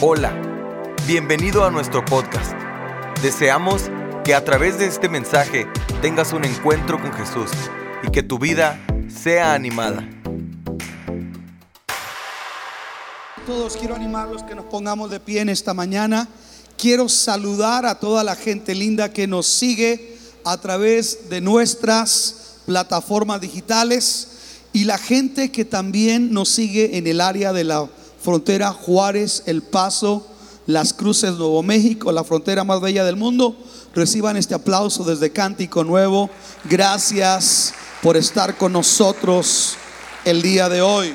Hola, bienvenido a nuestro podcast. Deseamos que a través de este mensaje tengas un encuentro con Jesús y que tu vida sea animada. Todos quiero animarlos que nos pongamos de pie en esta mañana. Quiero saludar a toda la gente linda que nos sigue a través de nuestras plataformas digitales y la gente que también nos sigue en el área de la frontera Juárez, El Paso, Las Cruces, Nuevo México, la frontera más bella del mundo. Reciban este aplauso desde Cántico Nuevo. Gracias por estar con nosotros el día de hoy.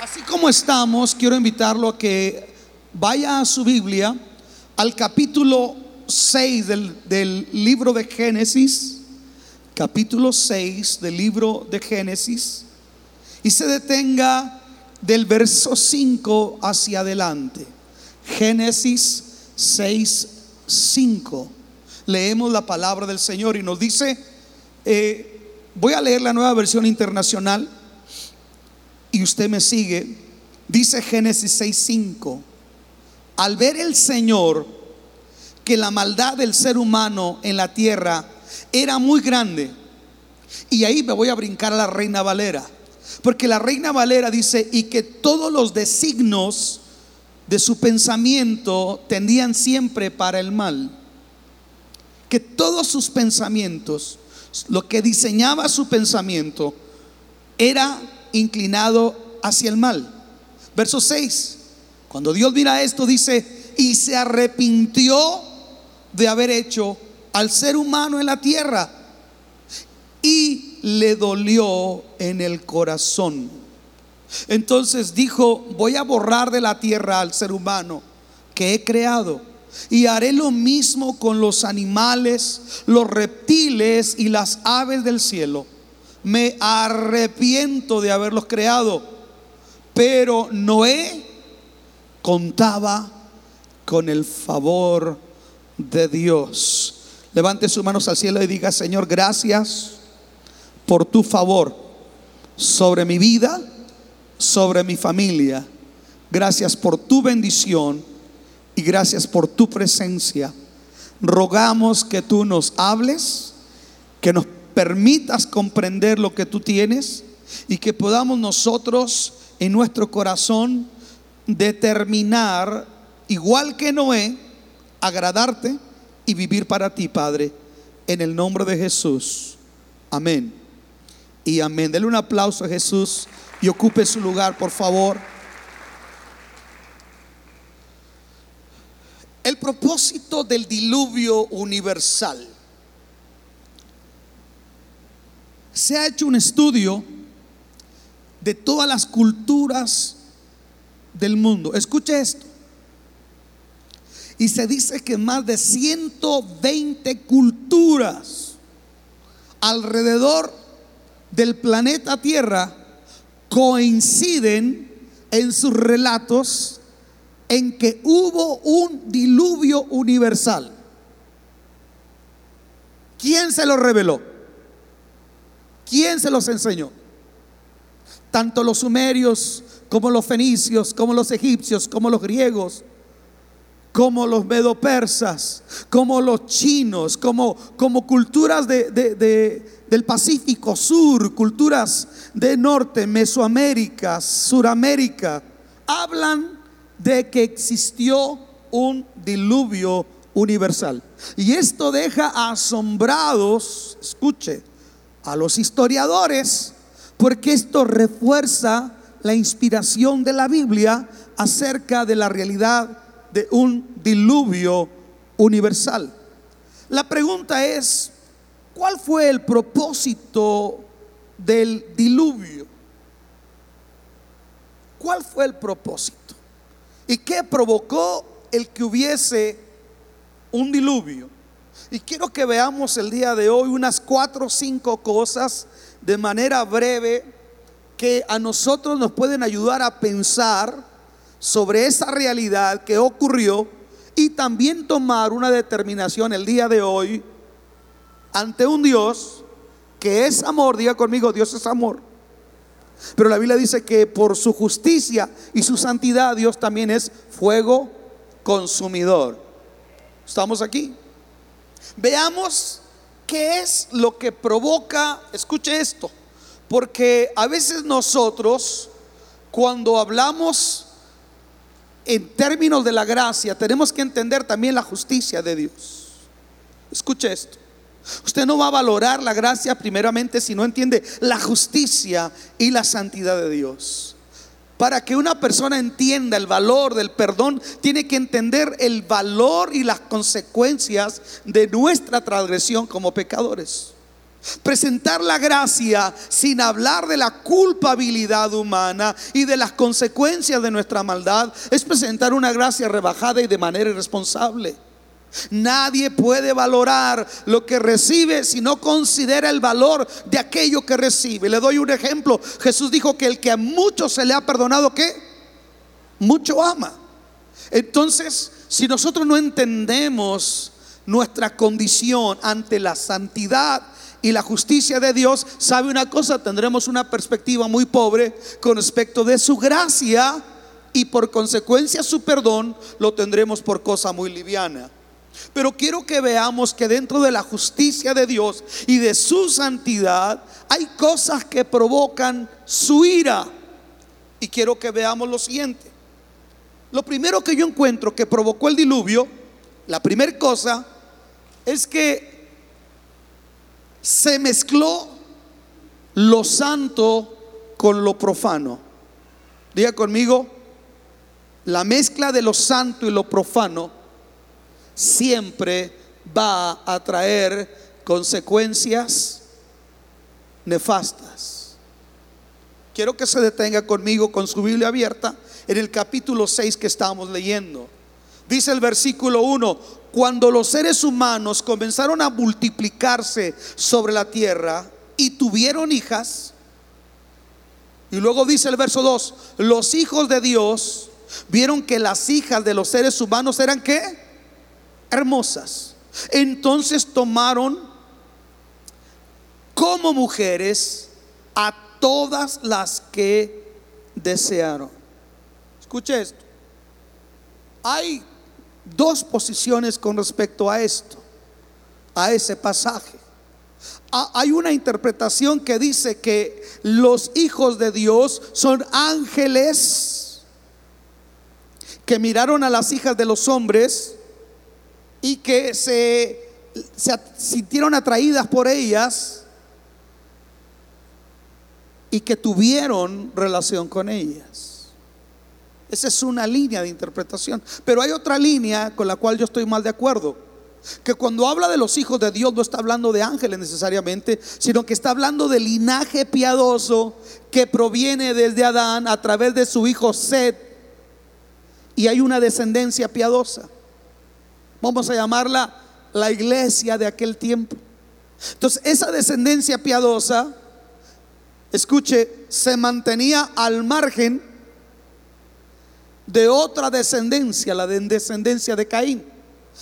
Así como estamos, quiero invitarlo a que vaya a su Biblia al capítulo 6 del, del libro de Génesis, capítulo 6 del libro de Génesis, y se detenga del verso 5 hacia adelante. Génesis 6, 5. Leemos la palabra del Señor y nos dice, eh, voy a leer la nueva versión internacional y usted me sigue. Dice Génesis 6, 5. Al ver el Señor que la maldad del ser humano en la tierra era muy grande, y ahí me voy a brincar a la reina Valera porque la reina Valera dice, y que todos los designos de su pensamiento tendían siempre para el mal. Que todos sus pensamientos, lo que diseñaba su pensamiento, era inclinado hacia el mal. Verso 6, cuando Dios mira esto, dice, y se arrepintió de haber hecho al ser humano en la tierra. Y le dolió en el corazón. Entonces dijo, voy a borrar de la tierra al ser humano que he creado. Y haré lo mismo con los animales, los reptiles y las aves del cielo. Me arrepiento de haberlos creado. Pero Noé contaba con el favor de Dios. Levante sus manos al cielo y diga, Señor, gracias por tu favor sobre mi vida, sobre mi familia. Gracias por tu bendición y gracias por tu presencia. Rogamos que tú nos hables, que nos permitas comprender lo que tú tienes y que podamos nosotros en nuestro corazón determinar, igual que Noé, agradarte y vivir para ti, Padre, en el nombre de Jesús. Amén y amén. Dele un aplauso a Jesús y ocupe su lugar, por favor. El propósito del diluvio universal. Se ha hecho un estudio de todas las culturas del mundo. Escuche esto. Y se dice que más de 120 culturas alrededor del planeta Tierra coinciden en sus relatos en que hubo un diluvio universal. ¿Quién se lo reveló? ¿Quién se los enseñó? Tanto los sumerios como los fenicios, como los egipcios, como los griegos, como los medopersas, como los chinos, como, como culturas de, del Pacífico Sur, culturas de Norte, Mesoamérica, Suramérica, hablan de que existió un diluvio universal. Y esto deja asombrados, escuche, a los historiadores, porque esto refuerza la inspiración de la Biblia acerca de la realidad de un diluvio universal. La pregunta es, ¿cuál fue el propósito del diluvio? ¿Cuál fue el propósito? ¿Y qué provocó el que hubiese un diluvio? Y quiero que veamos el día de hoy unas cuatro o cinco cosas de manera breve que a nosotros nos pueden ayudar a pensar sobre esa realidad que ocurrió y también tomar una determinación el día de hoy ante un Dios que es amor, diga conmigo, Dios es amor, Pero la Biblia dice que por su justicia y su santidad Dios también es fuego consumidor. ¿Estamos aquí? Veamos qué es lo que provoca, escuche esto, porque a veces nosotros cuando hablamos en términos de la gracia, tenemos que entender también la justicia de Dios. Escuche esto. Usted no va a valorar la gracia primeramente si no entiende la justicia y la santidad de Dios. Para que una persona entienda el valor del perdón, tiene que entender el valor y las consecuencias de nuestra transgresión como pecadores. Presentar la gracia sin hablar de la culpabilidad humana y de las consecuencias de nuestra maldad es presentar una gracia rebajada y de manera irresponsable. Nadie puede valorar lo que recibe si no considera el valor de aquello que recibe. Le doy un ejemplo. Jesús dijo que el que a mucho se le ha perdonado, ¿qué? Mucho ama. Entonces, si nosotros no entendemos nuestra condición ante la santidad y la justicia de Dios, sabe una cosa, tendremos una perspectiva muy pobre con respecto de su gracia y por consecuencia su perdón lo tendremos por cosa muy liviana. Pero quiero que veamos que dentro de la justicia de Dios y de su santidad hay cosas que provocan su ira. Y quiero que veamos lo siguiente. Lo primero que yo encuentro que provocó el diluvio, la primera cosa, es que se mezcló lo santo con lo profano. Diga conmigo, la mezcla de lo santo y lo profano siempre va a traer consecuencias nefastas. Quiero que se detenga conmigo con su Biblia abierta en el capítulo 6 que estamos leyendo. Dice el versículo 1, cuando los seres humanos comenzaron a multiplicarse sobre la tierra y tuvieron hijas, y luego dice el verso 2, los hijos de Dios vieron que las hijas de los seres humanos eran qué? hermosas. Entonces tomaron como mujeres a todas las que desearon. Escuche esto. Hay dos posiciones con respecto a esto, a ese pasaje. Hay una interpretación que dice que los hijos de Dios son ángeles que miraron a las hijas de los hombres y que se, sintieron atraídas por ellas y que tuvieron relación con ellas. Esa es una línea de interpretación. Pero hay otra línea con la cual yo estoy mal de acuerdo. Que cuando habla de los hijos de Dios no está hablando de ángeles necesariamente, sino que está hablando del linaje piadoso que proviene desde Adán a través de su hijo Seth. Y hay una descendencia piadosa. Vamos a llamarla la iglesia de aquel tiempo. Entonces, esa descendencia piadosa, escuche, se mantenía al margen de otra descendencia, la descendencia de Caín.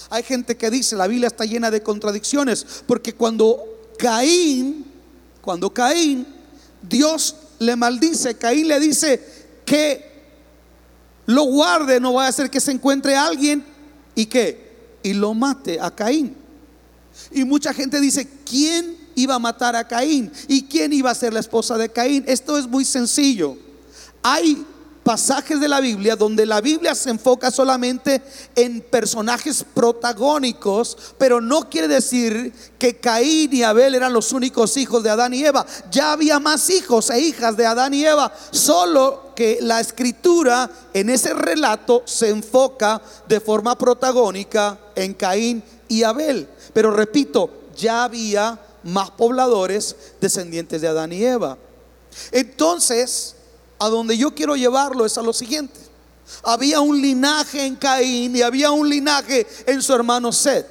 Hay gente que dice, la Biblia está llena de contradicciones, porque cuando Caín, cuando Caín, Dios le maldice, Caín le dice que lo guarde, no va a hacer que se encuentre alguien y que y lo mate a Caín. Y mucha gente dice, ¿quién iba a matar a Caín? ¿Y quién iba a ser la esposa de Caín? Esto es muy sencillo. Hay pasajes de la Biblia donde la Biblia se enfoca solamente en personajes protagónicos, pero no quiere decir que Caín y Abel eran los únicos hijos de Adán y Eva. Ya había más hijos e hijas de Adán y Eva, solo que la escritura en ese relato se enfoca de forma protagónica en Caín y Abel. Pero repito, ya había más pobladores descendientes de Adán y Eva. Entonces, a donde yo quiero llevarlo es a lo siguiente. Había un linaje en Caín y había un linaje en su hermano Seth.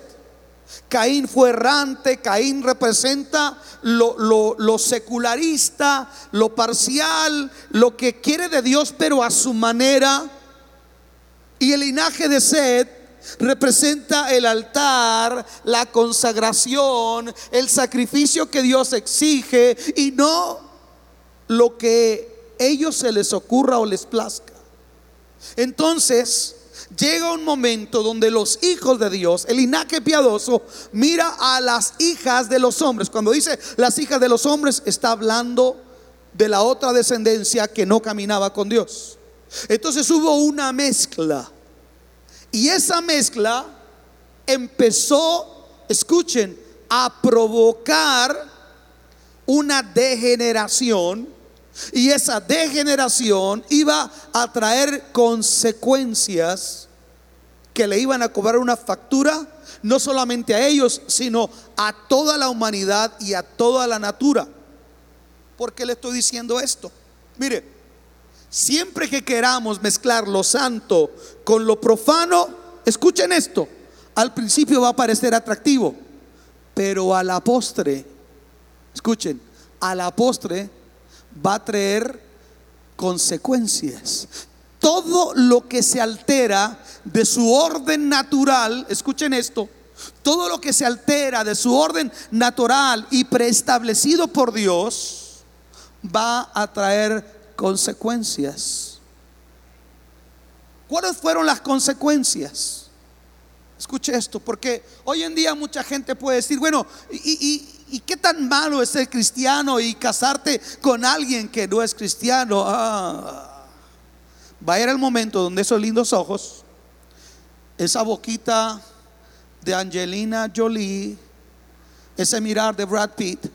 Caín fue errante, Caín representa lo, lo, secularista, lo parcial, lo que quiere de Dios, pero a su manera. Y el linaje de Seth representa el altar, la consagración, el sacrificio que Dios exige y no lo que ellos se les ocurra o les plazca. Entonces, llega un momento donde los hijos de Dios, el linaje piadoso, mira a las hijas de los hombres. Cuando dice las hijas de los hombres, está hablando de la otra descendencia que no caminaba con Dios. Entonces hubo una mezcla. Y esa mezcla empezó, escuchen, a provocar una degeneración y esa degeneración iba a traer consecuencias que le iban a cobrar una factura no solamente a ellos, sino a toda la humanidad y a toda la natura. ¿Por qué le estoy diciendo esto? Mire, siempre que queramos mezclar lo santo con lo profano, escuchen esto, al principio va a parecer atractivo, pero a la postre, escuchen, a la postre va a traer consecuencias. Todo lo que se altera de su orden natural, escuchen esto, todo lo que se altera de su orden natural y preestablecido por Dios va a traer consecuencias. ¿Cuáles fueron las consecuencias? Escuche esto, porque hoy en día mucha gente puede decir, bueno, y, ¿Y qué tan malo es ser cristiano y casarte con alguien que no es cristiano? Ah, va a ir el momento donde esos lindos ojos, esa boquita de Angelina Jolie, ese mirar de Brad Pitt,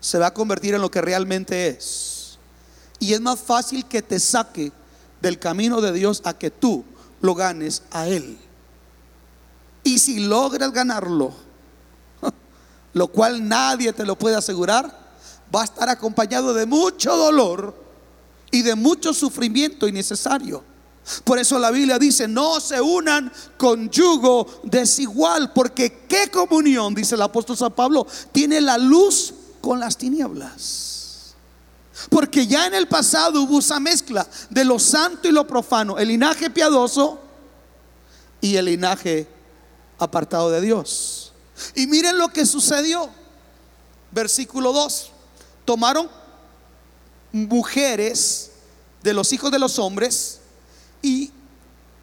se va a convertir en lo que realmente es. Y es más fácil que te saque del camino de Dios a que tú lo ganes a Él. Y si logras ganarlo, lo cual nadie te lo puede asegurar, va a estar acompañado de mucho dolor y de mucho sufrimiento innecesario. Por eso la Biblia dice, no se unan con yugo desigual, porque qué comunión, dice el apóstol San Pablo, tiene la luz con las tinieblas. Porque ya en el pasado hubo esa mezcla de lo santo y lo profano, el linaje piadoso y el linaje apartado de Dios. Y miren lo que sucedió. Versículo 2. Tomaron mujeres de los hijos de los hombres y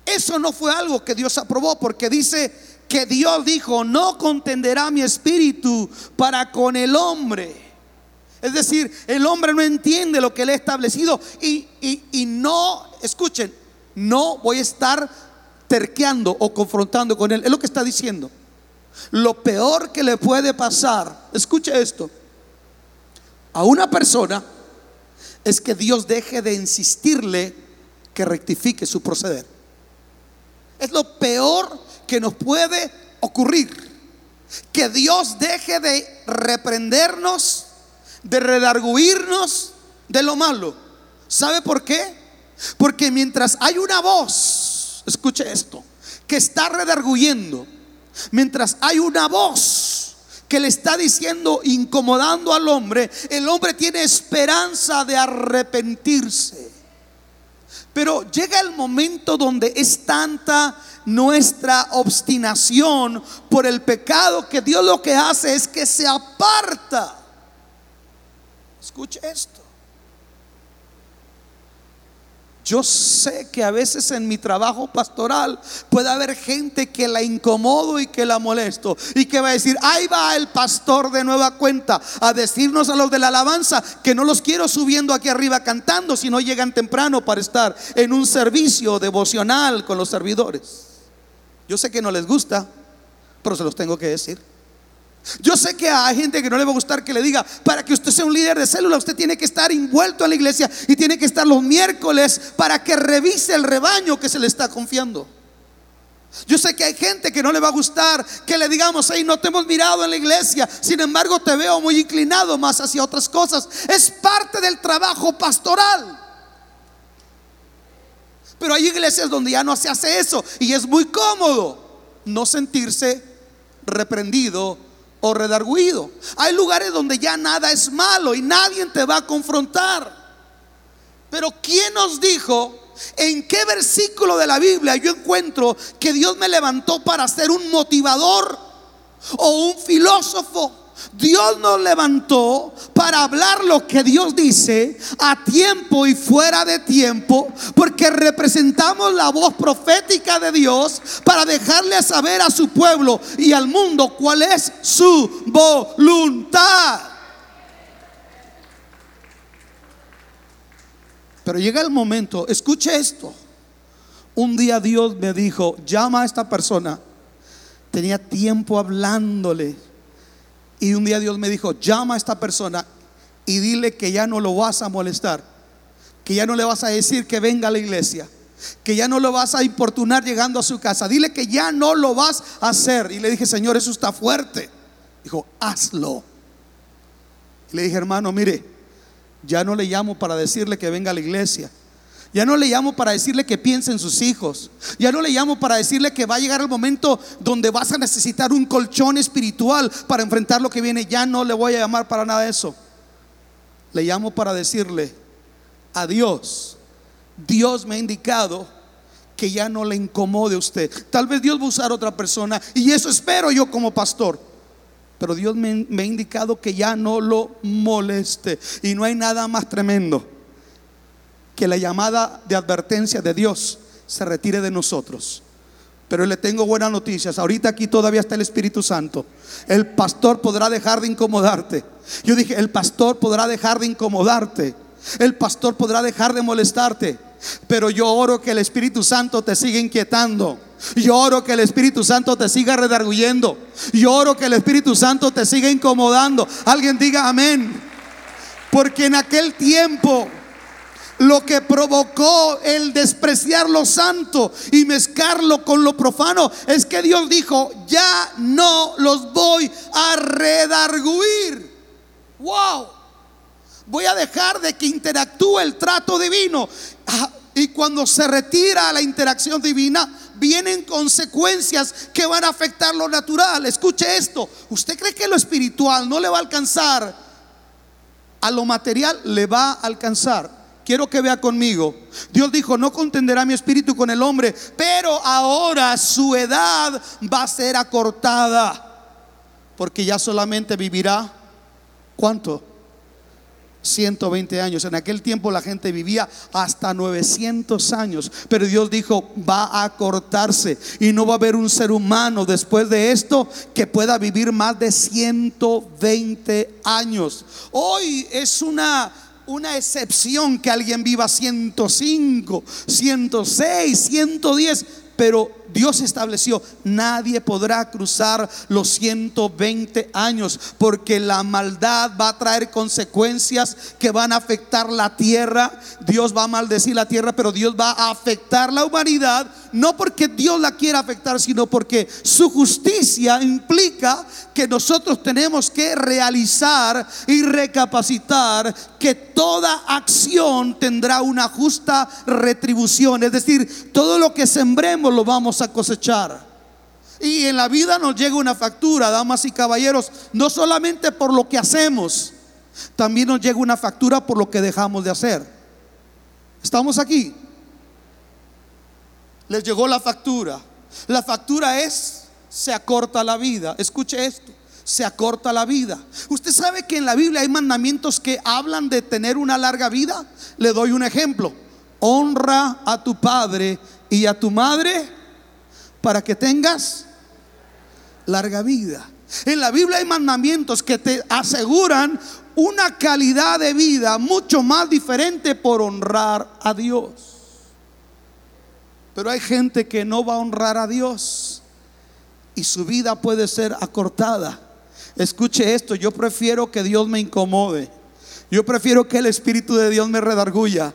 eso no fue algo que Dios aprobó porque dice que Dios dijo, no contenderá mi espíritu para con el hombre. Es decir, el hombre no entiende lo que le ha establecido y, y no, escuchen, no voy a estar terqueando o confrontando con él. Es lo que está diciendo. Lo peor que le puede pasar, escuche esto, a una persona es que Dios deje de insistirle que rectifique su proceder. Es lo peor que nos puede ocurrir. Que Dios deje de reprendernos, de redarguirnos de lo malo. ¿Sabe por qué? Porque mientras hay una voz, escuche esto, que está redarguyendo, Mientras hay una voz que le está diciendo, incomodando al hombre, el hombre tiene esperanza de arrepentirse. Pero llega el momento donde es tanta nuestra obstinación por el pecado que Dios lo que hace es que se aparta. Escuche esto. Yo sé que a veces en mi trabajo pastoral puede haber gente que la incomodo y que la molesto y que va a decir, ahí va el pastor de nueva cuenta a decirnos a los de la alabanza que no los quiero subiendo aquí arriba cantando si no llegan temprano para estar en un servicio devocional con los servidores. Yo sé que no les gusta, pero se los tengo que decir. Yo sé que hay gente que no le va a gustar que le diga, para que usted sea un líder de célula, usted tiene que estar envuelto en la iglesia y tiene que estar los miércoles para que revise el rebaño que se le está confiando. Yo sé que hay gente que no le va a gustar que le digamos, hey, no te hemos mirado en la iglesia, sin embargo te veo muy inclinado más hacia otras cosas. Es parte del trabajo pastoral. Pero hay iglesias donde ya no se hace eso y es muy cómodo no sentirse reprendido o redarguido. Hay lugares donde ya nada es malo y nadie te va a confrontar. Pero ¿quién nos dijo en qué versículo de la Biblia yo encuentro que Dios me levantó para ser un motivador o un filósofo Dios nos levantó para hablar lo que Dios dice a tiempo y fuera de tiempo, porque representamos la voz profética de Dios para dejarle saber a su pueblo y al mundo cuál es su voluntad. Pero llega el momento, escuche esto. Un día Dios me dijo, llama a esta persona. Tenía tiempo hablándole y un día Dios me dijo, llama a esta persona y dile que ya no lo vas a molestar, que ya no le vas a decir que venga a la iglesia, que ya no lo vas a importunar llegando a su casa, dile que ya no lo vas a hacer. Y le dije, Señor, eso está fuerte. Dijo, hazlo. Le dije, hermano, mire, ya no le llamo para decirle que venga a la iglesia. Ya no le llamo para decirle que piense en sus hijos. Ya no le llamo para decirle que va a llegar el momento donde vas a necesitar un colchón espiritual para enfrentar lo que viene. Ya no le voy a llamar para nada de eso. Le llamo para decirle a Dios. Dios me ha indicado que ya no le incomode a usted. Tal vez Dios va a usar otra persona y eso espero yo como pastor. Pero Dios me, me ha indicado que ya no lo moleste. Y no hay nada más tremendo que la llamada de advertencia de Dios se retire de nosotros. Pero le tengo buenas noticias. Ahorita aquí todavía está el Espíritu Santo. El pastor podrá dejar de incomodarte. Yo dije, el pastor podrá dejar de incomodarte. El pastor podrá dejar de molestarte. Pero yo oro que el Espíritu Santo te siga inquietando. Yo oro que el Espíritu Santo te siga redarguyendo. Yo oro que el Espíritu Santo te siga incomodando. Alguien diga amén. Porque en aquel tiempo lo que provocó el despreciar lo santo y mezclarlo con lo profano es que Dios dijo, ya no los voy a redarguir. Wow. Voy a dejar de que interactúe el trato divino. Ah, y cuando se retira la interacción divina, vienen consecuencias que van a afectar lo natural. Escuche esto. ¿Usted cree que lo espiritual no le va a alcanzar? A lo material le va a alcanzar. Quiero que vea conmigo. Dios dijo, no contenderá mi espíritu con el hombre, pero ahora su edad va a ser acortada, porque ya solamente vivirá, ¿cuánto? 120 años. En aquel tiempo la gente vivía hasta 900 años, pero Dios dijo, va a cortarse y no va a haber un ser humano después de esto que pueda vivir más de 120 años. Hoy es una una excepción que alguien viva 105, 106, 110, pero Dios estableció, nadie podrá cruzar los 120 años porque la maldad va a traer consecuencias que van a afectar la tierra. Dios va a maldecir la tierra, pero Dios va a afectar la humanidad, no porque Dios la quiera afectar, sino porque su justicia implica que nosotros tenemos que realizar y recapacitar que toda acción tendrá una justa retribución. Es decir, todo lo que sembremos lo vamos a cosechar. Y en la vida nos llega una factura, damas y caballeros, no solamente por lo que hacemos, también nos llega una factura por lo que dejamos de hacer. ¿Estamos aquí? Les llegó la factura. La factura es, se acorta la vida. Escuche esto, se acorta la vida. ¿Usted sabe que en la Biblia hay mandamientos que hablan de tener una larga vida? Le doy un ejemplo. Honra a tu padre y a tu madre para que tengas larga vida. En la Biblia hay mandamientos que te aseguran una calidad de vida mucho más diferente por honrar a Dios. Pero hay gente que no va a honrar a Dios y su vida puede ser acortada. Escuche esto, yo prefiero que Dios me incomode. Yo prefiero que el Espíritu de Dios me redarguya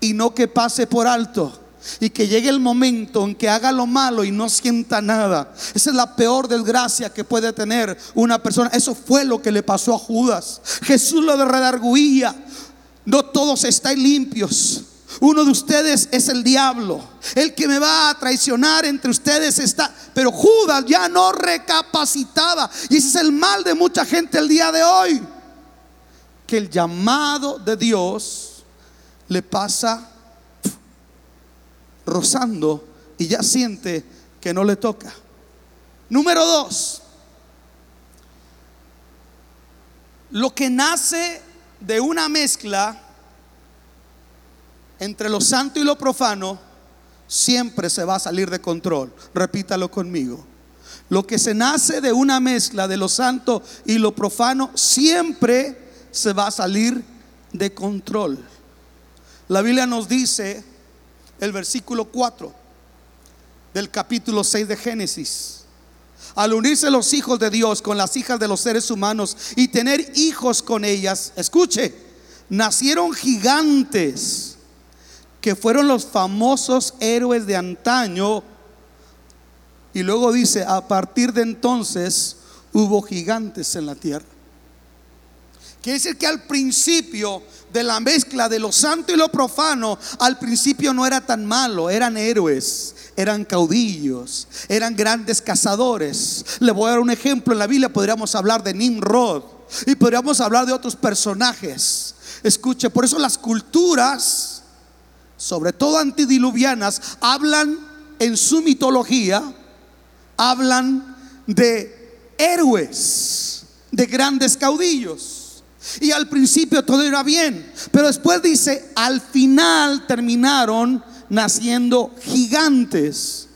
y no que pase por alto y que llegue el momento en que haga lo malo y no sienta nada. Esa es la peor desgracia que puede tener una persona. Eso fue lo que le pasó a Judas. Jesús lo redarguía. No todos estáis limpios. Uno de ustedes es el diablo. El que me va a traicionar entre ustedes está. Pero Judas ya no recapacitaba. Y ese es el mal de mucha gente el día de hoy. Que el llamado de Dios le pasa rozando y ya siente que no le toca. Número dos, Lo que nace de una mezcla entre lo santo y lo profano siempre se va a salir de control. Repítalo conmigo. Lo que se nace de una mezcla de lo santo y lo profano siempre se va a salir de control. La Biblia nos dice, el versículo 4 del capítulo 6 de Génesis, al unirse los hijos de Dios con las hijas de los seres humanos y tener hijos con ellas, escuche, nacieron gigantes que fueron los famosos héroes de antaño. Y luego dice, a partir de entonces hubo gigantes en la tierra. Quiere decir que al principio de la mezcla de lo santo y lo profano, al principio no era tan malo, eran héroes, eran caudillos, eran grandes cazadores. Le voy a dar un ejemplo, en la Biblia podríamos hablar de Nimrod y podríamos hablar de otros personajes. Escuche, por eso las culturas, sobre todo antidiluvianas, hablan en su mitología, hablan de héroes, de grandes caudillos. Y al principio todo era bien, pero después dice, al final terminaron naciendo gigantes,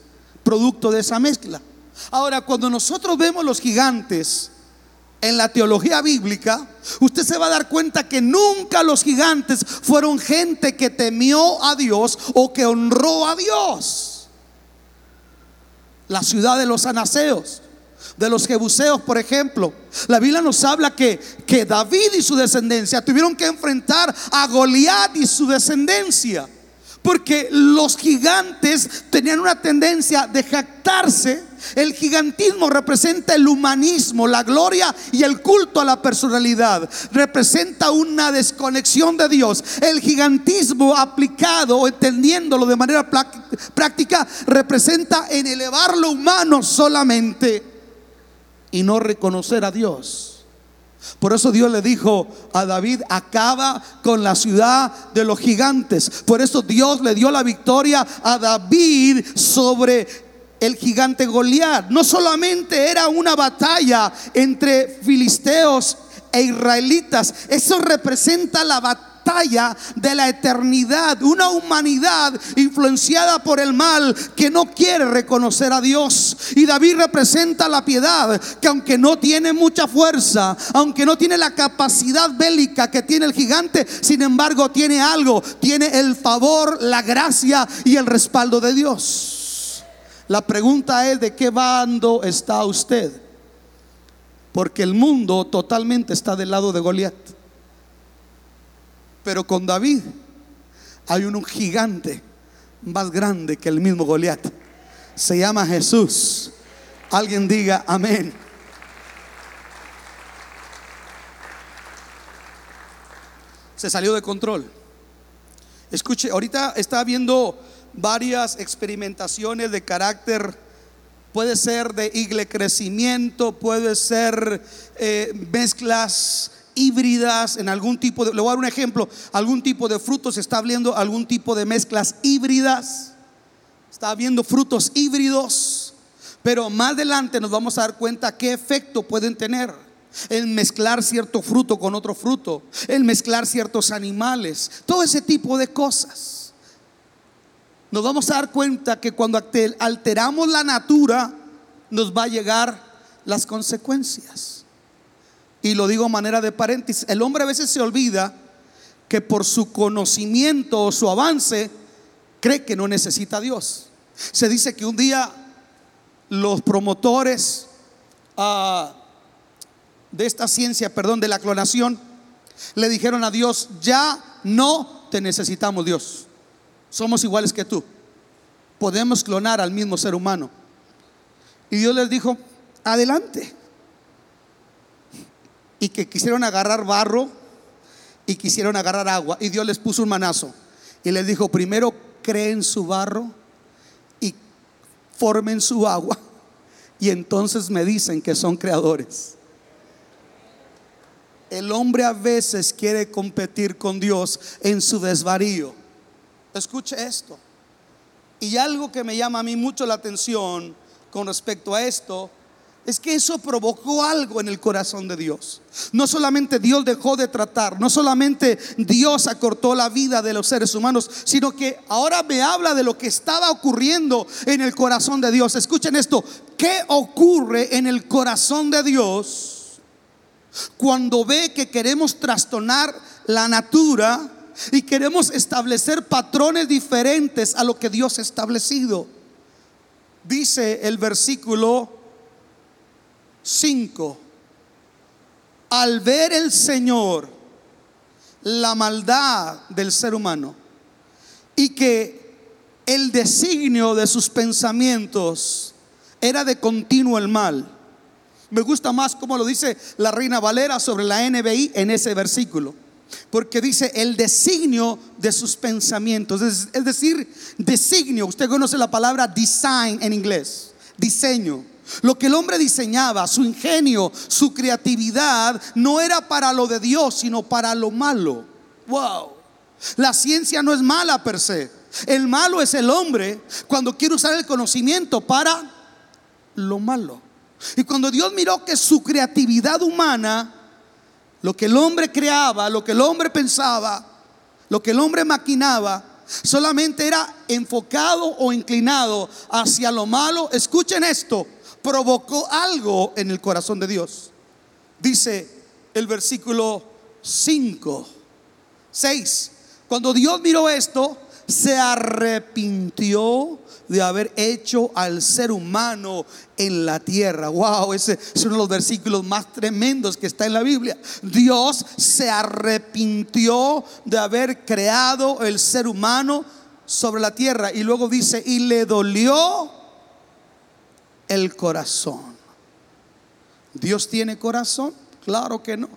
producto de esa mezcla. Ahora, cuando nosotros vemos los gigantes en la teología bíblica, usted se va a dar cuenta que nunca los gigantes fueron gente que temió a Dios o que honró a Dios. La ciudad de los anaseos de los jebuseos, por ejemplo. La Biblia nos habla que, que David y su descendencia tuvieron que enfrentar a Goliat y su descendencia. Porque los gigantes tenían una tendencia de jactarse. El gigantismo representa el humanismo, la gloria y el culto a la personalidad. Representa una desconexión de Dios. El gigantismo aplicado, entendiéndolo de manera práctica, representa en elevar lo humano solamente y no reconocer a Dios. Por eso Dios le dijo a David, acaba con la ciudad de los gigantes. Por eso Dios le dio la victoria a David sobre el gigante Goliat. No solamente era una batalla entre filisteos e israelitas, eso representa la batalla de la eternidad, una humanidad influenciada por el mal que no quiere reconocer a Dios. Y David representa la piedad que aunque no tiene mucha fuerza, aunque no tiene la capacidad bélica que tiene el gigante, sin embargo tiene algo, tiene el favor, la gracia y el respaldo de Dios. La pregunta es, ¿de qué bando está usted? Porque el mundo totalmente está del lado de Goliat. Pero con David hay un gigante más grande que el mismo Goliat. Se llama Jesús. Alguien diga amén. Se salió de control. Escuche, ahorita está viendo varias experimentaciones de carácter, puede ser de igle crecimiento, puede ser eh, mezclas híbridas, en algún tipo de, le voy a dar un ejemplo, algún tipo de frutos, está habiendo algún tipo de mezclas híbridas, está habiendo frutos híbridos, pero más adelante nos vamos a dar cuenta qué efecto pueden tener el mezclar cierto fruto con otro fruto, el mezclar ciertos animales, todo ese tipo de cosas. Nos vamos a dar cuenta que cuando alteramos la natura, nos va a llegar las consecuencias. Y lo digo a manera de paréntesis, el hombre a veces se olvida que por su conocimiento o su avance cree que no necesita a Dios. Se dice que un día los promotores ah, de esta ciencia, perdón, de la clonación, le dijeron a Dios, ya no te necesitamos Dios, somos iguales que tú, podemos clonar al mismo ser humano. Y Dios les dijo, adelante y que quisieron agarrar barro y quisieron agarrar agua. Y Dios les puso un manazo. Y les dijo, primero creen su barro y formen su agua. Y entonces me dicen que son creadores. El hombre a veces quiere competir con Dios en su desvarío. Escuche esto. Y algo que me llama a mí mucho la atención con respecto a esto es que eso provocó algo en el corazón de Dios. No solamente Dios dejó de tratar, no solamente Dios acortó la vida de los seres humanos, sino que ahora me habla de lo que estaba ocurriendo en el corazón de Dios. Escuchen esto, ¿qué ocurre en el corazón de Dios cuando ve que queremos trastornar la natura y queremos establecer patrones diferentes a lo que Dios ha establecido? Dice el versículo 5. Al ver el Señor la maldad del ser humano y que el designio de sus pensamientos era de continuo el mal. Me gusta más como lo dice la Reina Valera sobre la NBI en ese versículo. Porque dice el designio de sus pensamientos. Es, es decir, designio. Usted conoce la palabra design en inglés. Diseño. Lo que el hombre diseñaba, su ingenio, su creatividad, no era para lo de Dios, sino para lo malo. Wow. La ciencia no es mala per se. El malo es el hombre cuando quiere usar el conocimiento para lo malo. Y cuando Dios miró que su creatividad humana, lo que el hombre creaba, lo que el hombre pensaba, lo que el hombre maquinaba, solamente era enfocado o inclinado hacia lo malo. Escuchen esto, provocó algo en el corazón de Dios. Dice el versículo 5, 6. Cuando Dios miró esto, se arrepintió de haber hecho al ser humano en la tierra. Wow, ese es uno de los versículos más tremendos que está en la Biblia. Dios se arrepintió de haber creado el ser humano sobre la tierra. Y luego dice, y le dolió el corazón. ¿Dios tiene corazón? Claro que no.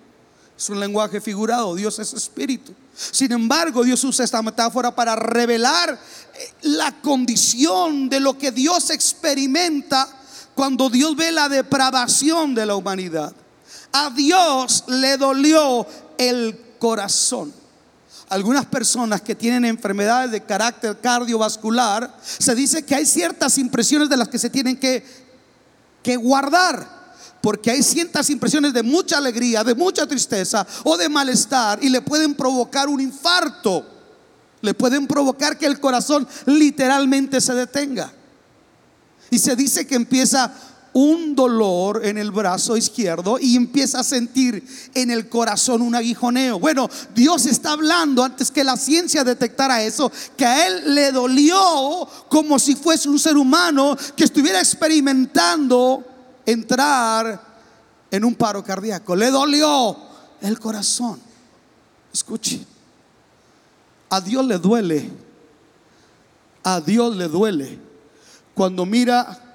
Es un lenguaje figurado. Dios es espíritu. Sin embargo, Dios usa esta metáfora para revelar eh, la condición de lo que Dios experimenta cuando Dios ve la depravación de la humanidad. A Dios le dolió el corazón. Algunas personas que tienen enfermedades de carácter cardiovascular, se dice que hay ciertas impresiones de las que se tienen que, que guardar porque hay ciertas impresiones de mucha alegría, de mucha tristeza o de malestar y le pueden provocar un infarto. Le pueden provocar que el corazón literalmente se detenga. Y se dice que empieza un dolor en el brazo izquierdo y empieza a sentir en el corazón un aguijoneo. Bueno, Dios está hablando antes que la ciencia detectara eso, que a él le dolió como si fuese un ser humano que estuviera experimentando entrar en un paro cardíaco. Le dolió el corazón. Escuche, a Dios le duele, a Dios le duele cuando mira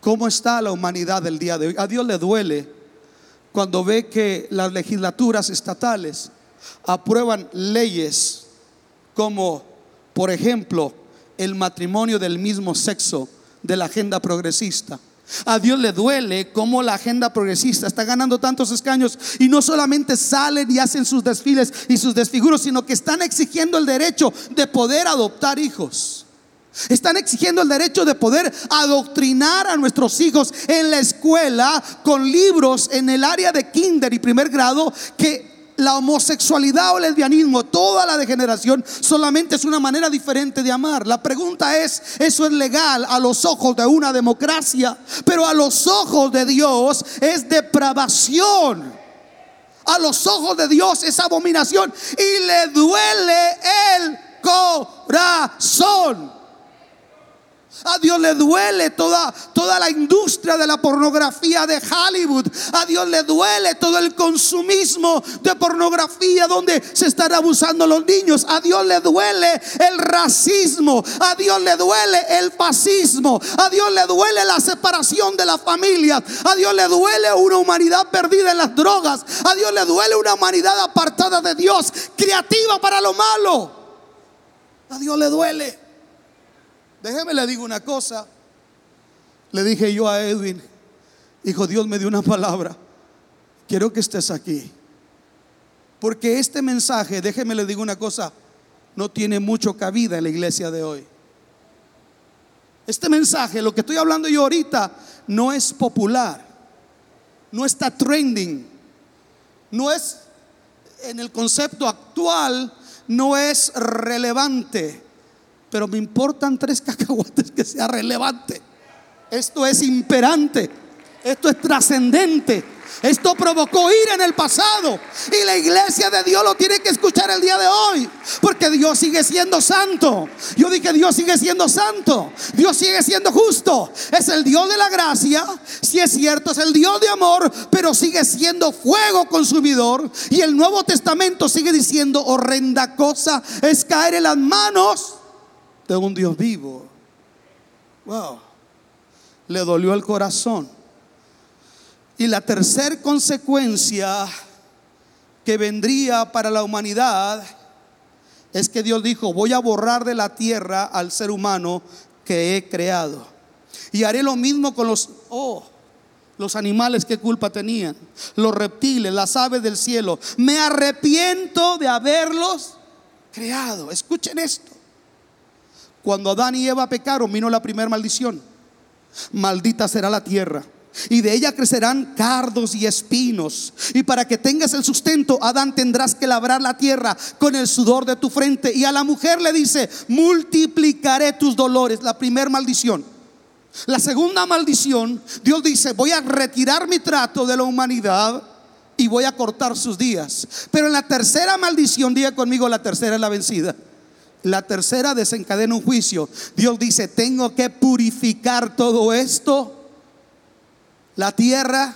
cómo está la humanidad del día de hoy. A Dios le duele cuando ve que las legislaturas estatales aprueban leyes como, por ejemplo, el matrimonio del mismo sexo de la agenda progresista a Dios le duele cómo la agenda progresista está ganando tantos escaños y no solamente salen y hacen sus desfiles y sus desfiguros, sino que están exigiendo el derecho de poder adoptar hijos. Están exigiendo el derecho de poder adoctrinar a nuestros hijos en la escuela con libros en el área de kinder y primer grado que la homosexualidad o el lesbianismo, toda la degeneración, solamente es una manera diferente de amar. La pregunta es, ¿eso es legal a los ojos de una democracia? Pero a los ojos de Dios es depravación. A los ojos de Dios es abominación y le duele el corazón. A Dios le duele toda, toda la industria de la pornografía de Hollywood. A Dios le duele todo el consumismo de pornografía donde se están abusando los niños. A Dios le duele el racismo. A Dios le duele el fascismo. A Dios le duele la separación de la familia. A Dios le duele una humanidad perdida en las drogas. A Dios le duele una humanidad apartada de Dios, creativa para lo malo. A Dios le duele. Déjeme le digo una cosa. Le dije yo a Edwin, hijo, Dios me dio una palabra. Quiero que estés aquí. Porque este mensaje, déjeme le digo una cosa, no tiene mucho cabida en la iglesia de hoy. Este mensaje, lo que estoy hablando yo ahorita, no es popular, no está trending, no es en el concepto actual, no es relevante, pero me importan tres cacahuates que sea relevante. Esto es imperante, esto es trascendente. Esto provocó ira en el pasado. Y la iglesia de Dios lo tiene que escuchar el día de hoy. Porque Dios sigue siendo santo. Yo dije, Dios sigue siendo santo. Dios sigue siendo justo. Es el Dios de la gracia. Si es cierto, es el Dios de amor. Pero sigue siendo fuego consumidor. Y el Nuevo Testamento sigue diciendo, horrenda cosa es caer en las manos de un Dios vivo. Wow. Le dolió el corazón y la tercera consecuencia que vendría para la humanidad es que Dios dijo, voy a borrar de la tierra al ser humano que he creado. Y haré lo mismo con los, oh, los animales que culpa tenían, los reptiles, las aves del cielo. Me arrepiento de haberlos creado. Escuchen esto. Cuando Adán y Eva pecaron, vino la primera maldición. Maldita será la tierra y de ella crecerán cardos y espinos. Y para que tengas el sustento, Adán, tendrás que labrar la tierra con el sudor de tu frente. Y a la mujer le dice, multiplicaré tus dolores. La primera maldición. La segunda maldición, Dios dice, voy a retirar mi trato de la humanidad y voy a cortar sus días. Pero en la tercera maldición, diga conmigo, la tercera es la vencida. La tercera desencadena un juicio. Dios dice, tengo que purificar todo esto la tierra,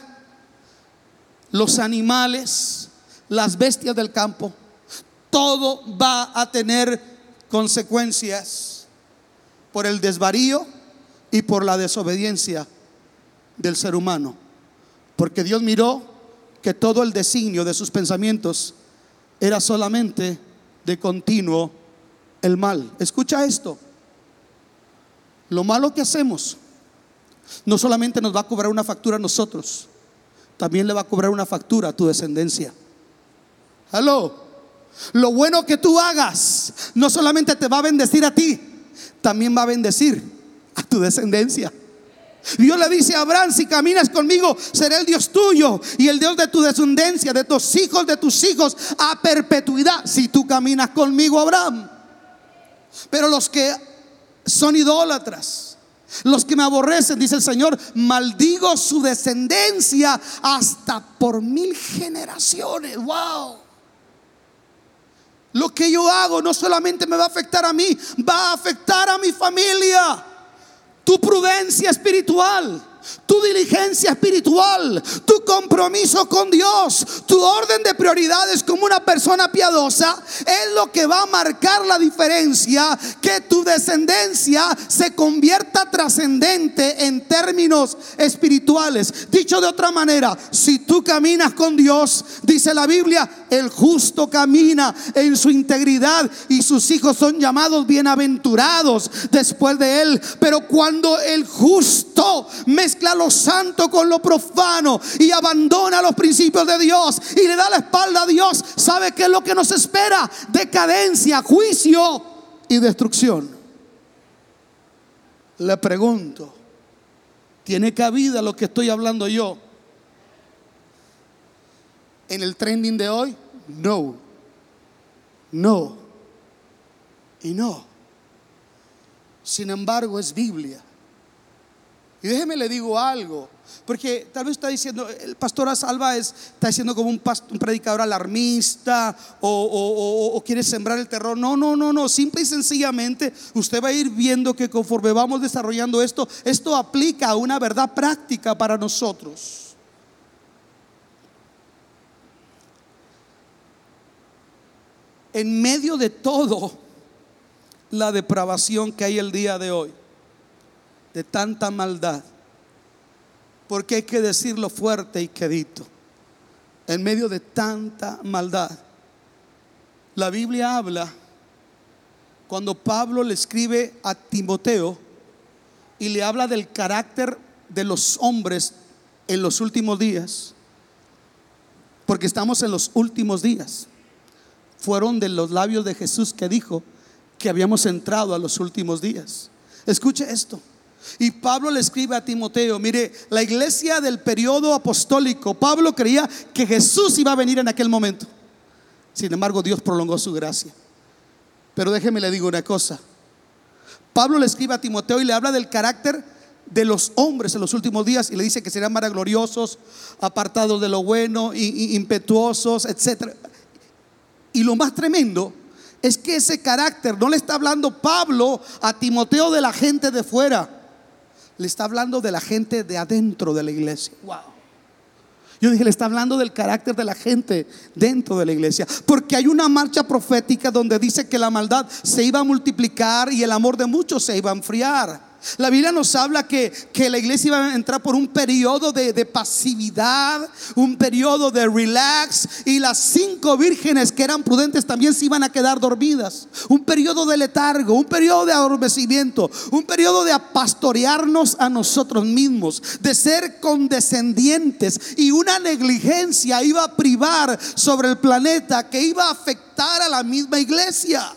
los animales, las bestias del campo, todo va a tener consecuencias por el desvarío y por la desobediencia del ser humano. Porque Dios miró que todo el designio de sus pensamientos era solamente de continuo el mal. Escucha esto. Lo malo que hacemos no solamente nos va a cobrar una factura a nosotros, también le va a cobrar una factura a tu descendencia. Aló. Lo bueno que tú hagas no solamente te va a bendecir a ti, también va a bendecir a tu descendencia. Dios le dice a Abraham, si caminas conmigo, seré el Dios tuyo y el Dios de tu descendencia, de tus hijos, de tus hijos, a perpetuidad, si tú caminas conmigo, Abraham. Pero los que son idólatras, los que me aborrecen, dice el Señor, maldigo su descendencia hasta por mil generaciones. Wow. Lo que yo hago no solamente me va a afectar a mí, va a afectar a mi familia. Tu prudencia espiritual tu diligencia espiritual, tu compromiso con Dios, tu orden de prioridades como una persona piadosa es lo que va a marcar la diferencia que tu descendencia se convierta trascendente en términos espirituales. Dicho de otra manera, si tú caminas con Dios, dice la Biblia, el justo camina en su integridad y sus hijos son llamados bienaventurados después de él. Pero cuando el justo mezcla lo santo con lo profano y abandona los principios de Dios y le da la espalda a Dios, ¿sabe qué es lo que nos espera? Decadencia, juicio y destrucción. Le pregunto, ¿tiene cabida lo que estoy hablando yo? ¿En el trending de hoy? No. No. Y no. Sin embargo, es Biblia. Y déjeme le digo algo, porque tal vez está diciendo, el pastor Salva está diciendo como un, predicador alarmista o, o, quiere sembrar el terror. No, no, no, no, simple y sencillamente usted va a ir viendo que conforme vamos desarrollando esto, esto aplica a una verdad práctica para nosotros. En medio de todo la depravación que hay el día de hoy de tanta maldad. Porque hay que decirlo fuerte y quedito. En medio de tanta maldad. La Biblia habla cuando Pablo le escribe a Timoteo y le habla del carácter de los hombres en los últimos días. Porque estamos en los últimos días. Fueron de los labios de Jesús que dijo que habíamos entrado a los últimos días. Escuche esto. Y Pablo le escribe a Timoteo, mire, la iglesia del periodo apostólico, Pablo creía que Jesús iba a venir en aquel momento. Sin embargo, Dios prolongó su gracia. Pero déjeme le digo una cosa. Pablo le escribe a Timoteo y le habla del carácter de los hombres en los últimos días y le dice que serán maragloriosos, apartados de lo bueno, impetuosos, etc. Y lo más tremendo es que ese carácter no le está hablando Pablo a Timoteo de la gente de fuera, le está hablando de la gente de adentro de la iglesia. Wow. Yo dije, le está hablando del carácter de la gente dentro de la iglesia. Porque hay una marcha profética donde dice que la maldad se iba a multiplicar y el amor de muchos se iba a enfriar. La Biblia nos habla que, que la iglesia iba a entrar por un periodo de, de, pasividad, un periodo de relax, y las cinco vírgenes que eran prudentes también se iban a quedar dormidas. Un periodo de letargo, un periodo de adormecimiento, un periodo de pastorearnos a nosotros mismos, de ser condescendientes, y una negligencia iba a privar sobre el planeta que iba a afectar a la misma iglesia.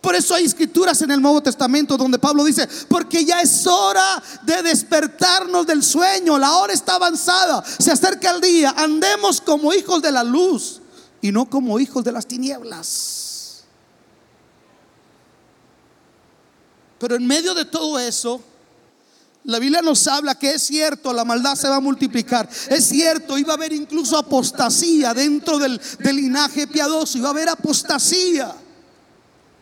Por eso hay escrituras en el Nuevo Testamento donde Pablo dice, porque ya es hora de despertarnos del sueño, la hora está avanzada, se acerca el día, andemos como hijos de la luz y no como hijos de las tinieblas. Pero en medio de todo eso, la Biblia nos habla que es cierto, la maldad se va a multiplicar. Es cierto, iba a haber incluso apostasía dentro del, del linaje piadoso, iba a haber apostasía.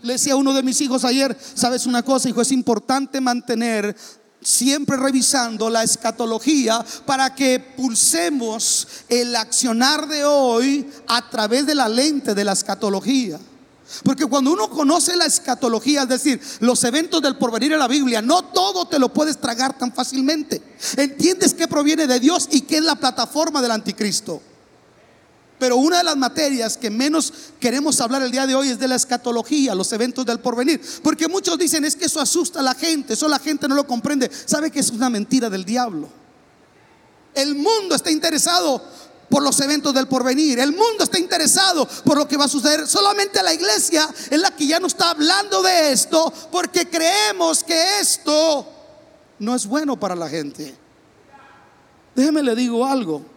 Le decía a uno de mis hijos ayer, sabes una cosa, hijo, es importante mantener siempre revisando la escatología para que pulsemos el accionar de hoy a través de la lente de la escatología. Porque cuando uno conoce la escatología, es decir, los eventos del porvenir en la Biblia, no todo te lo puedes tragar tan fácilmente. Entiendes que proviene de Dios y que es la plataforma del anticristo. Pero una de las materias que menos queremos hablar el día de hoy es de la escatología, los eventos del porvenir. Porque muchos dicen es que eso asusta a la gente, eso la gente no lo comprende. ¿Sabe que es una mentira del diablo? El mundo está interesado por los eventos del porvenir. El mundo está interesado por lo que va a suceder. Solamente la iglesia es la que ya no está hablando de esto porque creemos que esto no es bueno para la gente. Déjeme le digo algo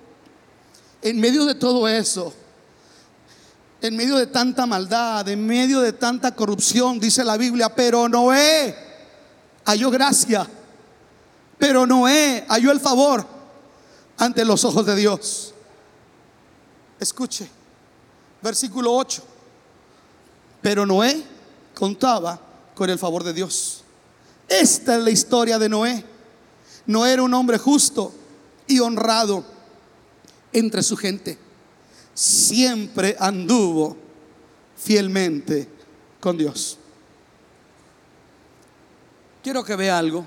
en medio de todo eso, en medio de tanta maldad, en medio de tanta corrupción, dice la Biblia, pero Noé halló gracia, pero Noé halló el favor ante los ojos de Dios. Escuche, versículo 8. Pero Noé contaba con el favor de Dios. Esta es la historia de Noé. Noé era un hombre justo y honrado entre su gente. Siempre anduvo fielmente con Dios. Quiero que vea algo.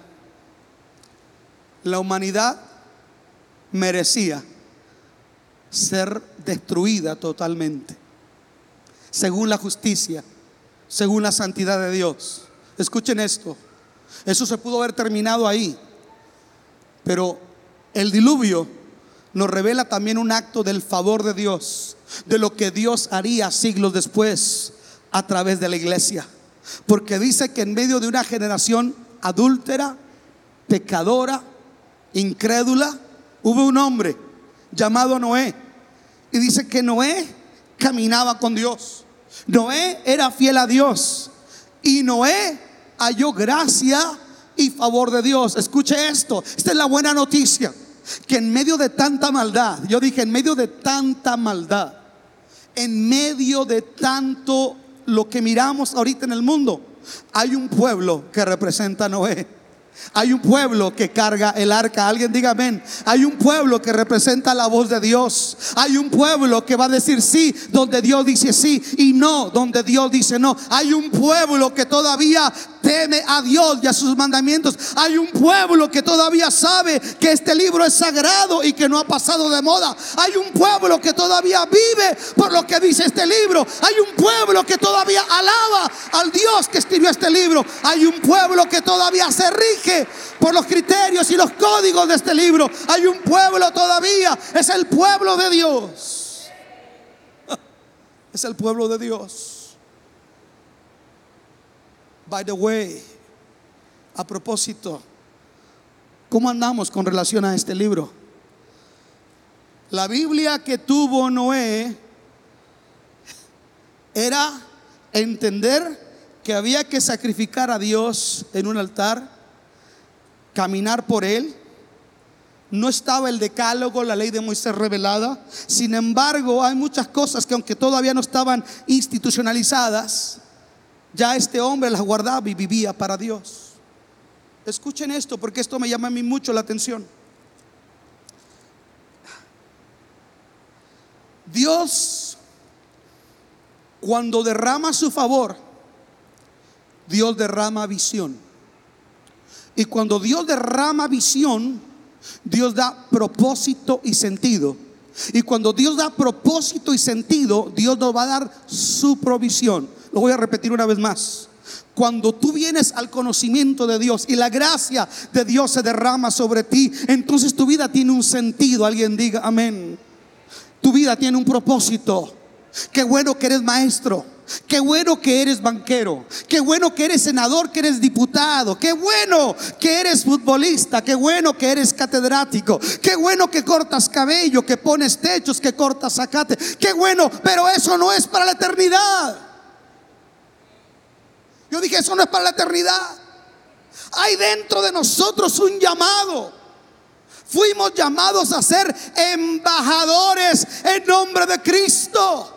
La humanidad merecía ser destruida totalmente, según la justicia, según la santidad de Dios. Escuchen esto. Eso se pudo haber terminado ahí, pero el diluvio nos revela también un acto del favor de Dios, de lo que Dios haría siglos después a través de la iglesia. Porque dice que en medio de una generación adúltera, pecadora, incrédula, hubo un hombre llamado Noé. Y dice que Noé caminaba con Dios. Noé era fiel a Dios. Y Noé halló gracia y favor de Dios. Escuche esto. Esta es la buena noticia que en medio de tanta maldad, yo dije, en medio de tanta maldad, en medio de tanto lo que miramos ahorita en el mundo, hay un pueblo que representa a Noé. Hay un pueblo que carga el arca. Alguien diga amén. Hay un pueblo que representa la voz de Dios. Hay un pueblo que va a decir sí donde Dios dice sí y no donde Dios dice no. Hay un pueblo que todavía teme a Dios y a sus mandamientos. Hay un pueblo que todavía sabe que este libro es sagrado y que no ha pasado de moda. Hay un pueblo que todavía vive por lo que dice este libro. Hay un pueblo que todavía alaba al Dios que escribió este libro. Hay un pueblo que todavía se rige por los criterios y los códigos de este libro. Hay un pueblo todavía. Es el pueblo de Dios. Es el pueblo de Dios. By the way, a propósito, ¿Cómo andamos con relación a este libro? La Biblia que tuvo Noé era entender que había que sacrificar a Dios en un altar, caminar por él. No estaba el decálogo, la ley de Moisés revelada. Sin embargo, hay muchas cosas que aunque todavía no estaban institucionalizadas, ya este hombre las guardaba y vivía para Dios. Escuchen esto porque esto me llama a mí mucho la atención. Dios, cuando derrama su favor, Dios derrama visión. Y cuando Dios derrama visión, Dios da propósito y sentido. Y cuando Dios da propósito y sentido, Dios nos va a dar su provisión. Lo voy a repetir una vez más. Cuando tú vienes al conocimiento de Dios y la gracia de Dios se derrama sobre ti, entonces tu vida tiene un sentido. Alguien diga amén. Tu vida tiene un propósito. Qué bueno que eres maestro. Qué bueno que eres banquero. Qué bueno que eres senador, que eres diputado. Qué bueno que eres futbolista. Qué bueno que eres catedrático. Qué bueno que cortas cabello, que pones techos, que cortas zacate. Qué bueno, pero eso no es para la eternidad. Yo dije, eso no es para la eternidad. Hay dentro de nosotros un llamado. Fuimos llamados a ser embajadores en nombre de Cristo.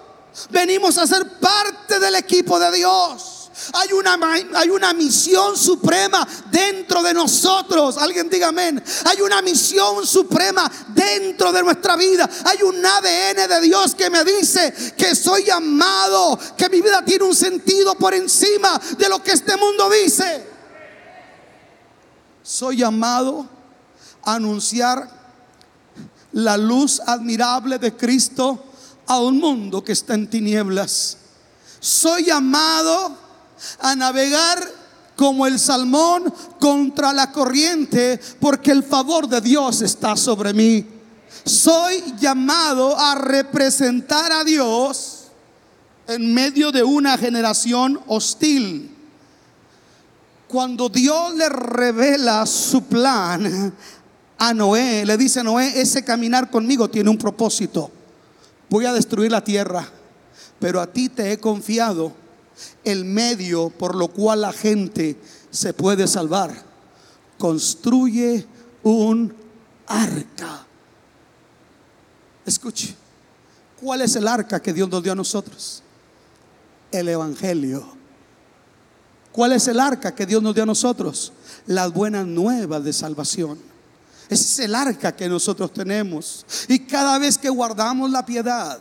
Venimos a ser parte del equipo de Dios. Hay una, hay una misión suprema dentro de nosotros. Alguien diga amén. Hay una misión suprema dentro de nuestra vida. Hay un ADN de Dios que me dice que soy llamado, que mi vida tiene un sentido por encima de lo que este mundo dice. Soy llamado a anunciar la luz admirable de Cristo a un mundo que está en tinieblas. Soy llamado a navegar como el salmón contra la corriente, porque el favor de Dios está sobre mí. Soy llamado a representar a Dios en medio de una generación hostil. Cuando Dios le revela su plan a Noé, le dice a Noé, ese caminar conmigo tiene un propósito voy a destruir la tierra, pero a ti te he confiado el medio por lo cual la gente se puede salvar. Construye un arca. Escuche, ¿cuál es el arca que Dios nos dio a nosotros? El Evangelio. ¿Cuál es el arca que Dios nos dio a nosotros? Las buenas nuevas de salvación. Ese es el arca que nosotros tenemos. Y cada vez que guardamos la piedad,